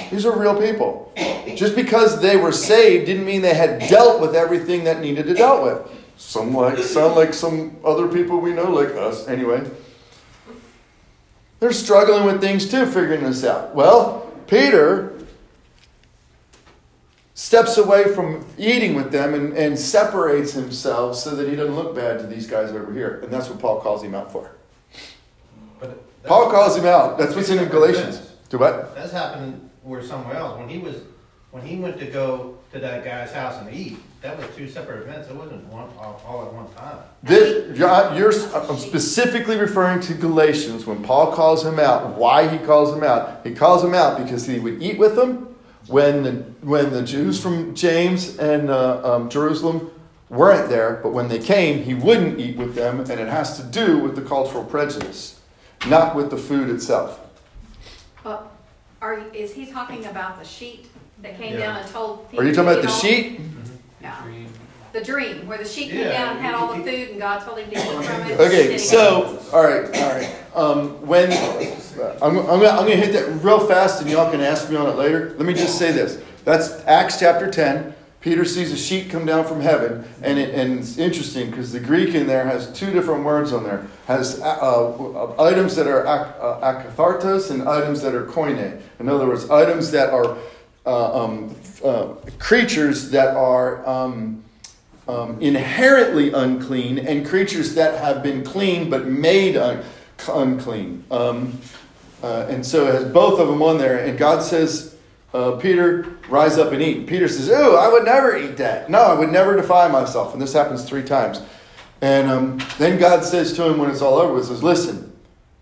These are real people. Just because they were saved didn't mean they had dealt with everything that needed to dealt with. Some like sound like some other people we know, like us. Anyway, they're struggling with things too, figuring this out. Well, Peter steps away from eating with them and, and separates himself so that he doesn't look bad to these guys over here. And that's what Paul calls him out for. But Paul calls him out. That's what's in Galatians. Do what? That's happening where somewhere else. When he was, when he went to go to that guy's house and eat, that was two separate events. It wasn't one all, all at one time. This, you're, you're, I'm specifically referring to Galatians when Paul calls him out. Why he calls him out? He calls him out because he would eat with them when the, when the Jews from James and uh, um, Jerusalem weren't there, but when they came, he wouldn't eat with them, and it has to do with the cultural prejudice, not with the food itself. Uh, Are, is he talking about the sheet that came Yeah. down and told? Are you talking about the eat all- sheet? No, Dream. The dream, where the sheet came Yeah, down and had all the he- he- food and God told him to eat from it. Okay, so all right, all right. Um, when I'm, I'm, gonna, I'm gonna hit that real fast, and y'all can ask me on it later. Let me just say this: that's Acts chapter ten. Peter sees a sheet come down from heaven, and, it, and it's interesting because the Greek in there has two different words on there. Has uh, uh, items that are ak- uh, akathartos and items that are koine. In other words, items that are uh, um, uh, creatures that are um, um, inherently unclean and creatures that have been clean but made un- unclean. Um, uh, and so it has both of them on there. And God says, uh, Peter, rise up and eat. Peter says, Oh, I would never eat that. No, I would never defy myself. And this happens three times. And um, then God says to him when it's all over, he says, Listen,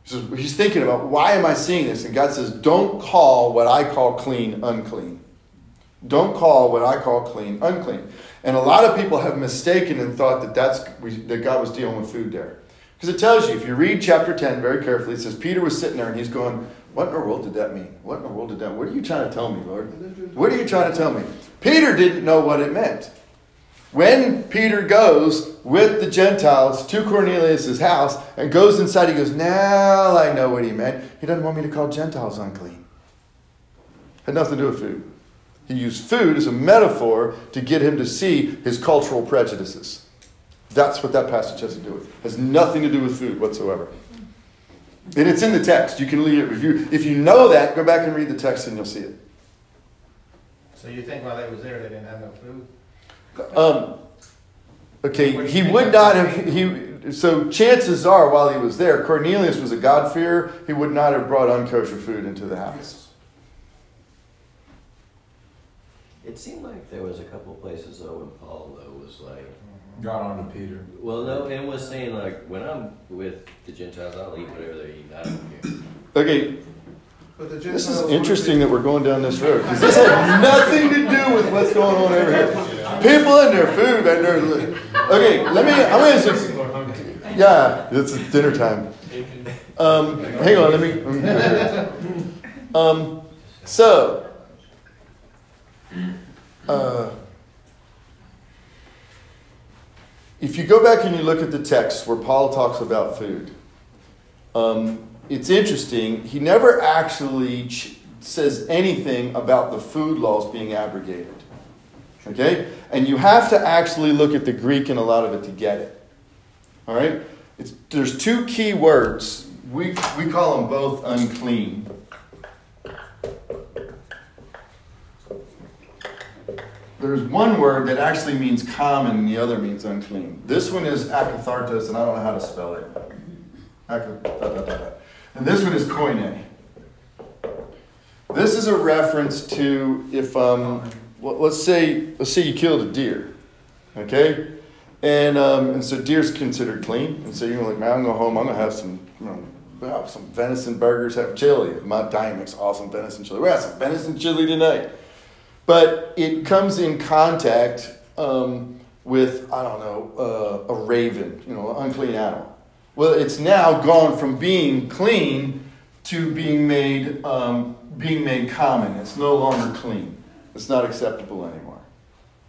he's thinking about why am I seeing this? And God says, Don't call what I call clean unclean. Don't call what I call clean unclean. And a lot of people have mistaken and thought that that's that God was dealing with food there. Because it tells you, if you read chapter 10 very carefully, it says Peter was sitting there and he's going, What in the world did that mean? What in the world did that What are you trying to tell me, Lord? What are you trying to tell me? Peter didn't know what it meant. When Peter goes with the Gentiles to Cornelius' house and goes inside, he goes, Now I know what he meant. He doesn't want me to call Gentiles unclean. Had nothing to do with food. He used food as a metaphor to get him to see his cultural prejudices. That's what that passage has to do with. It has nothing to do with food whatsoever. And it's in the text. You can read it. If you, if you know that, go back and read the text and you'll see it. So you think while they was there, they didn't have no food? Um, okay, he would not have. He so chances are, while he was there, Cornelius was a God-fearer. He would not have brought unkosher food into the house. It seemed like there was a couple places though when Paul though was like, Got on to Peter. well, no, and was saying like, when I'm with the Gentiles, I'll eat whatever they're eating. I don't care. Okay, But the this is interesting that we're going down this road because this has (laughs) nothing to do with what's going on over here. People and their food and their. Okay, let me. I'm going to. Yeah, it's dinner time. Um, hang on, let me. Let me go here. Um, so, uh, if you go back and you look at the text where Paul talks about food, um, it's interesting. He never actually ch- says anything about the food laws being abrogated. Okay? And you have to actually look at the Greek and a lot of it to get it. All right? It's, there's two key words. We, we call them both unclean. There's one word that actually means common and the other means unclean. This one is akathartos, and I don't know how to spell it. And this one is koine. This is a reference to if um, let's say let's say you killed a deer, okay, and um, and so deer's considered clean, and so you're like, man, I'm going home, I'm gonna have some, you know, some venison burgers, have chili. My diet makes awesome venison chili. We're going to have some venison chili tonight, but it comes in contact um, with I don't know uh, a raven, you know, an unclean animal. Well, it's now gone from being clean to being made um, being made common. It's no longer clean. It's not acceptable anymore.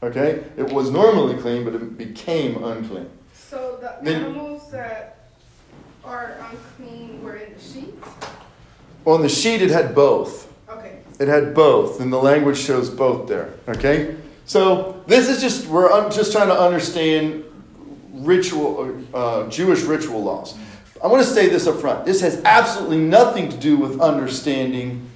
Okay? It was normally clean, but it became unclean. So the Then- animals that are unclean were in the sheets? On the sheet, it had both. It had both, and the language shows both there. Okay? So this is just, we're just trying to understand ritual, uh, Jewish ritual laws. I want to say this up front. This has absolutely nothing to do with understanding.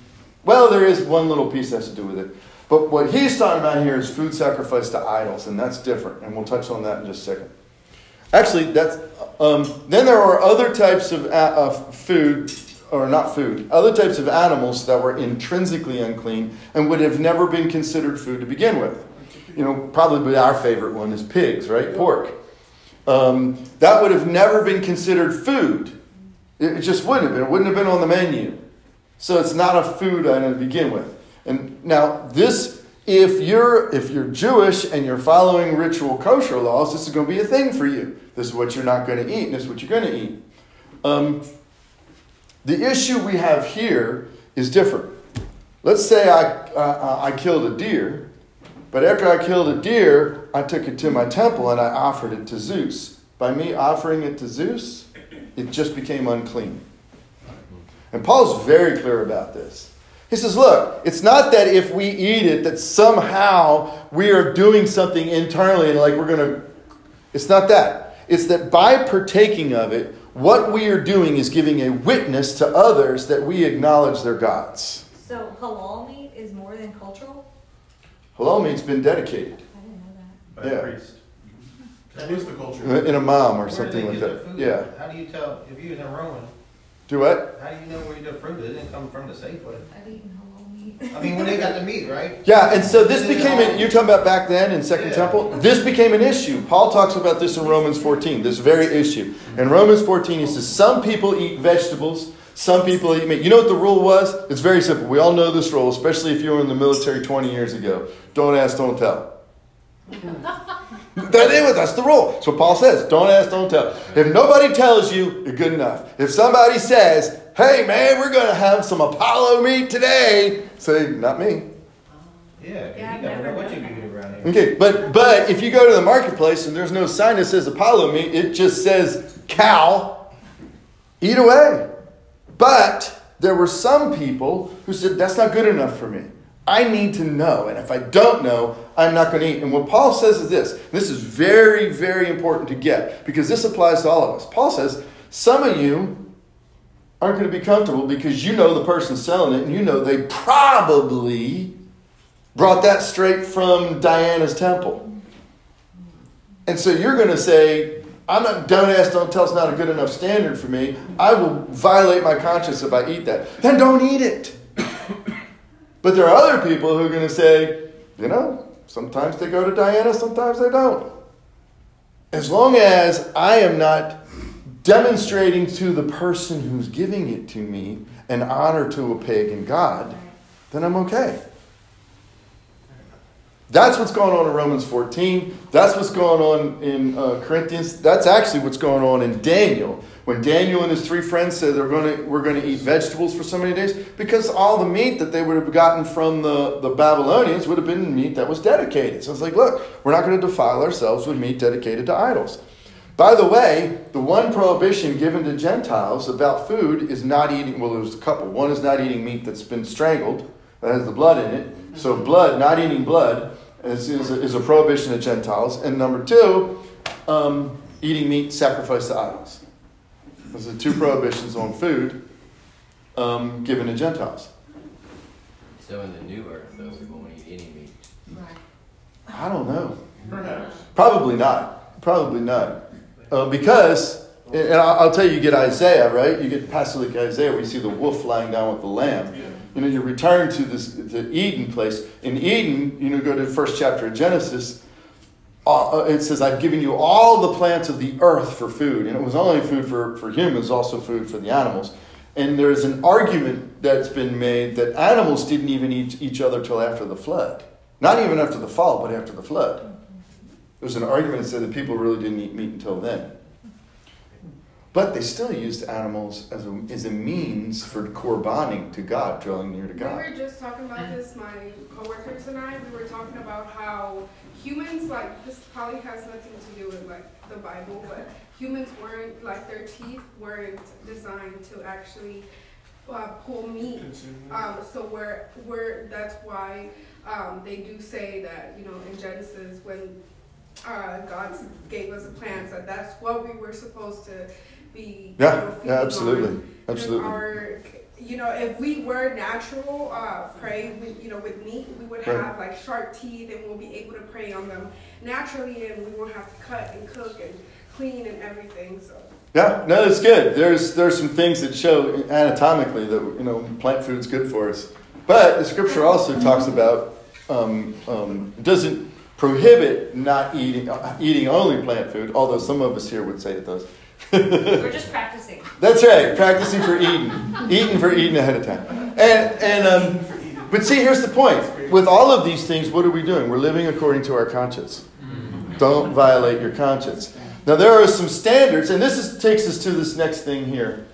Well, there is one little piece that has to do with it. But what he's talking about here is food sacrifice to idols, and that's different. And we'll touch on that in just a second. Actually, that's um, then there are other types of, of food, or not food, other types of animals that were intrinsically unclean and would have never been considered food to begin with. You know, probably our favorite one is pigs, right? Pork. Um, that would have never been considered food. It, just wouldn't have been. It wouldn't have been on the menu. So it's not a food item to begin with. And now this, if you're if you're Jewish and you're following ritual kosher laws, this is going to be a thing for you. This is what you're not going to eat, and this is what you're going to eat. Um, the issue we have here is different. Let's say I, uh, I killed a deer, but after I killed a deer, I took it to my temple and I offered it to Zeus. By me offering it to Zeus, it just became unclean. And Paul's very clear about this. He says, look, it's not that if we eat it that somehow we are doing something internally and like we're going to. It's not that. It's that by partaking of it, what we are doing is giving a witness to others that we acknowledge their gods. So halal meat is more than cultural? Halal meat's been dedicated. I didn't know that. By Yeah. a priest. That is the culture. Uh, in a mom or Where something like that. Yeah. How do you tell, if you was in a Roman, Do what? how do you know where the fruit is? It didn't come from the Safeway. I've eaten halal meat. I mean, when they got the meat, right? Yeah, and so this became, an, you're talking about back then in Second Yeah. Temple? This became an issue. Paul talks about this in Romans 14, this very issue. In Romans 14, he says, Some people eat vegetables, some people eat meat. You know what the rule was? It's very simple. We all know this rule, especially if you were in the military 20 years ago. Don't ask, don't tell. (laughs) That is, that's the rule. That's what Paul says. Don't ask, don't tell. If nobody tells you, you're good enough. If somebody says, hey man, we're going to have some Apollo meat today, say, not me. Yeah, 'cause Yeah, you never never know what you done can that. get around here. Okay, but but if you go to the marketplace and there's no sign that says Apollo meat, it just says cow, eat away. But there were some people who said that's not good enough for me. I need to know, and if I don't know, I'm not going to eat. And what Paul says is this. This is very very important to get because this applies to all of us. Paul says some of you aren't going to be comfortable because you know the person selling it and you know they probably brought that straight from Diana's temple. And so you're going to say, I'm not, don't ask, don't tell, it's not a good enough standard for me. I will violate my conscience if I eat that. Then don't eat it. (coughs) but there are other people who are going to say, you know, sometimes they go to Diana, sometimes they don't. As long as I am not demonstrating to the person who's giving it to me an honor to a pagan god, then I'm okay. That's what's going on in Romans 14. That's what's going on in uh, Corinthians. That's actually what's going on in Daniel. When Daniel and his three friends said they're going to, we're going to eat vegetables for so many days, because all the meat that they would have gotten from the, the Babylonians would have been meat that was dedicated. So it's like, look, we're not going to defile ourselves with meat dedicated to idols. By the way, the one prohibition given to Gentiles about food is not eating, well, there's a couple. One is not eating meat that's been strangled, that has the blood in it. So, blood, not eating blood, is, is, a, is a prohibition to Gentiles. And number two, um, eating meat sacrificed to idols. Those are two prohibitions on food um, given to Gentiles. So in the new earth, though, we won't eat any meat. I don't know. Perhaps. Probably not. Probably not. Uh, because, and I'll, tell you, you get Isaiah, right? You get passage like Isaiah where you see the wolf lying down with the lamb. You know, you return to this to Eden place. In Eden, you know, go to the first chapter of Genesis. Uh, it says, "I've given you all the plants of the earth for food," and it was only food for for humans, also food for the animals. And there's an argument that's been made that animals didn't even eat each other till after the flood, not even after the fall, but after the flood. There's an argument that said that people really didn't eat meat until then. But they still used animals as a, as a means for corbaning to God, drawing near to God. We were just talking about this, my coworkers and I, we were talking about how humans, like, this probably has nothing to do with, like, the Bible, but humans weren't, like, their teeth weren't designed to actually uh, pull meat. Um, so we're, we're, that's why, um, they do say that, you know, in Genesis, when, uh, God gave us a plan. So that's what we were supposed to be. you Yeah, know, yeah, absolutely, absolutely. Our, you know, if we were natural uh, prey, we, you know, with meat, we would Right. have like sharp teeth, and we'll be able to prey on them naturally, and we won't have to cut and cook and clean and everything. So. Yeah, no, it's good. There's there's some things that show anatomically that you know plant food's good for us. But the scripture also talks about um, um, doesn't prohibit not eating uh, eating only plant food. Although some of us here would say it does. (laughs) We're just practicing. That's right, practicing for eating, eating for eating ahead of time. And and um, but see, here's the point. With all of these things, what are we doing? We're living according to our conscience. Don't violate your conscience. Now there are some standards, and this is, takes us to this next thing here.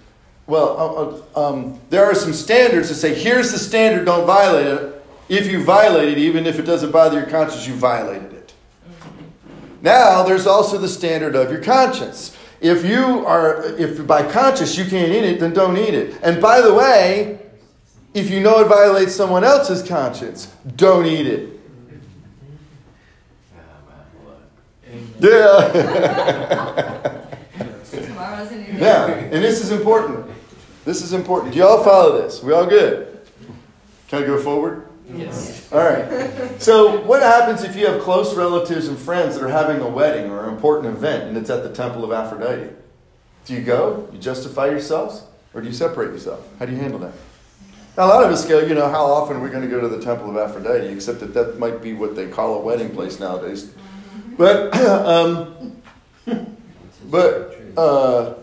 Well, uh, uh, um, there are some standards that say, here's the standard, don't violate it. If you violate it, even if it doesn't bother your conscience, you violated it. Now, there's also the standard of your conscience. If you are, if by conscience you can't eat it, then don't eat it. And by the way, if you know it violates someone else's conscience, don't eat it. Yeah. (laughs) Tomorrow's a new day. Yeah, and this is important. This is important. Do y'all follow this? We all good? Can I go forward? Yes. All right. So, what happens if you have close relatives and friends that are having a wedding or an important event and it's at the temple of Aphrodite? Do you go? You justify yourselves? Or do you separate yourself? How do you handle that? Now, a lot of us go, you know, how often are we going to go to the temple of Aphrodite? Except that that might be what they call a wedding place nowadays. But, (clears throat) um, but, uh,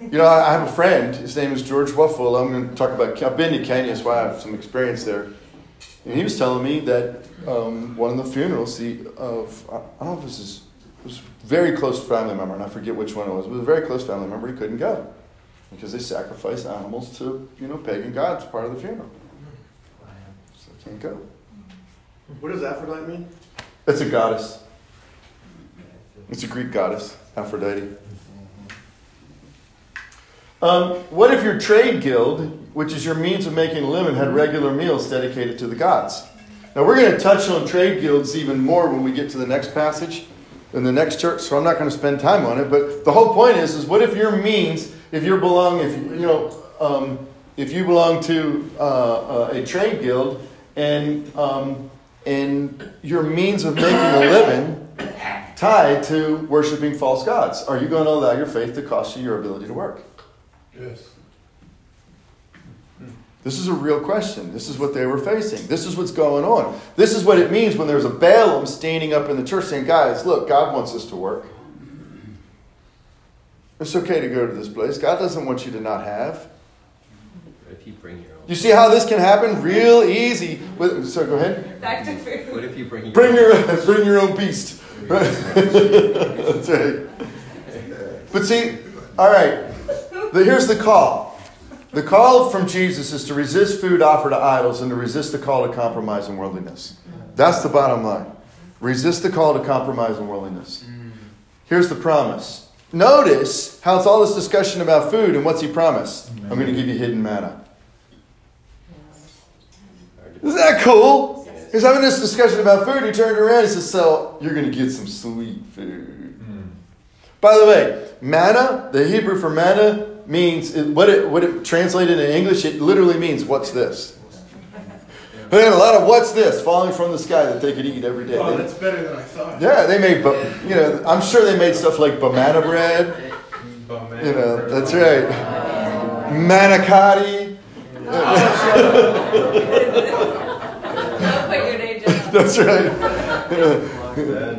you know, I have a friend. His name is George Waffle. I'm going to talk about. I've been to Kenya, that's why I have some experience there. And he was telling me that um, one of the funerals he, of I don't know if it was his it was a very close family member, and I forget which one it was. It was a very close family member. He couldn't go because they sacrificed animals to you know pagan gods part of the funeral. So can't go. What does Aphrodite mean? It's a goddess. It's a Greek goddess, Aphrodite. Um, what if your trade guild, which is your means of making a living, had regular meals dedicated to the gods? Now, we're going to touch on trade guilds even more when we get to the next passage in the next church, so I'm not going to spend time on it. But the whole point is, is what if your means, if you belong, if you know, um, if you belong to uh, uh, a trade guild, and um, and your means of making a living tied to worshiping false gods, are you going to allow your faith to cost you your ability to work? Yes. This is a real question. This is what they were facing. This is what's going on. This is what it means when there's a Balaam standing up in the church saying, Guys, look, God wants us to work. It's okay to go to this place. God doesn't want you to not have. If you bring your own. You see how this can happen real easy. With, so go ahead. Back to food. What if you bring your Bring your bring your own beast. (laughs) That's right. But see, all right. The, here's the call. The call from Jesus is to resist food offered to idols and to resist the call to compromise and worldliness. That's the bottom line. Resist the call to compromise and worldliness. Here's the promise. Notice how it's all this discussion about food and what's he promised? I'm going to give you hidden manna. Isn't that cool? He's having this discussion about food. He turned around and says, So, you're going to get some sweet food. Hmm. By the way, manna, the Hebrew for manna, means what it what it translated in English. It literally means "What's this?" (laughs) They had a lot of "What's this?" falling from the sky that they could eat every day. Oh, They- that's better than I thought. yeah, they made, bu- you know, I'm sure they made stuff like banana bread. But You know, that's right. Manicotti. Don't quit your day job. That's right.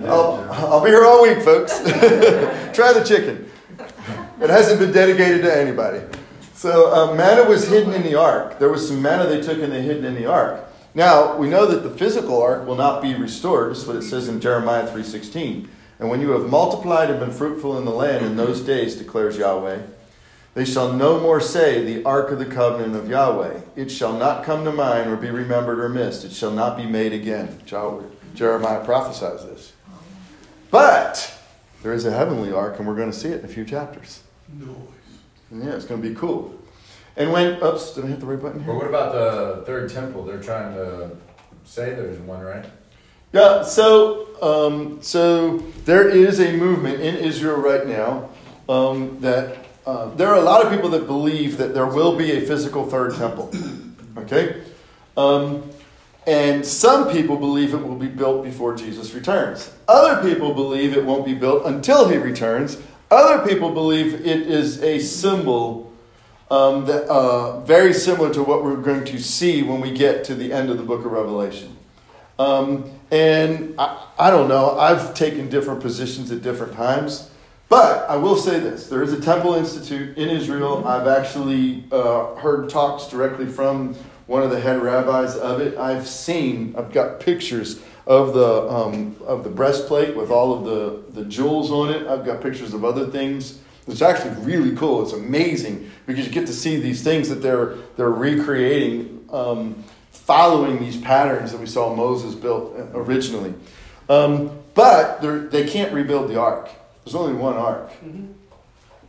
I'll, I'll be here all week, folks. (laughs) Try the chicken. It hasn't been dedicated to anybody. So uh, manna was hidden in the ark. There was some manna they took and they hid in the ark. Now we know that the physical ark will not be restored. This is what it says in Jeremiah three sixteen. And when you have multiplied and been fruitful in the land in those days, declares Yahweh, they shall no more say, The ark of the covenant of Yahweh. It shall not come to mind or be remembered or missed. It shall not be made again. Jeremiah prophesies this. But there is a heavenly ark, and we're going to see it in a few chapters. No. And yeah, it's going to be cool. And when, oops, did I hit the right button But what about the third temple? They're trying to say there's one, right? Yeah, so um, so there is a movement in Israel right now um, that uh, there are a lot of people that believe that there will be a physical third temple. (clears throat) Okay, um, and some people believe it will be built before Jesus returns. Other people believe it won't be built until he returns. Other people believe it is a symbol um, that uh, very similar to what we're going to see when we get to the end of the book of Revelation. Um, and I, I don't know, I've taken different positions at different times. But I will say this there is a Temple Institute in Israel. I've actually uh, heard talks directly from one of the head rabbis of it. I've seen, I've got pictures of the, um, of the breastplate with all of the, the jewels on it. I've got pictures of other things. It's actually really cool. It's amazing because you get to see these things that they're, they're recreating. Um, following these patterns that we saw Moses built originally. Um, but they can't rebuild the ark. There's only one ark.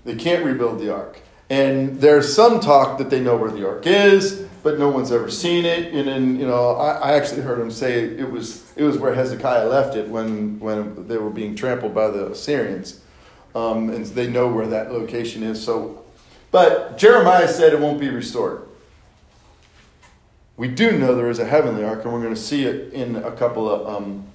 They can't rebuild the ark. And there's some talk that they know where the ark is, but no one's ever seen it. And then you know, I, I actually heard him say it was it was where Hezekiah left it when when they were being trampled by the Assyrians, um, and they know where that location is. So, but Jeremiah said it won't be restored. We do know there is a heavenly ark, and we're going to see it in a couple of um,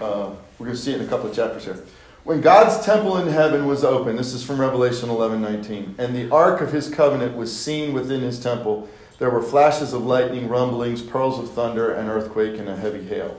uh, we're going to see it in a couple of chapters here. When God's temple in heaven was open, this is from Revelation 11 19, and the ark of his covenant was seen within his temple there were flashes of lightning, rumblings, pearls of thunder, an earthquake, and a heavy hail.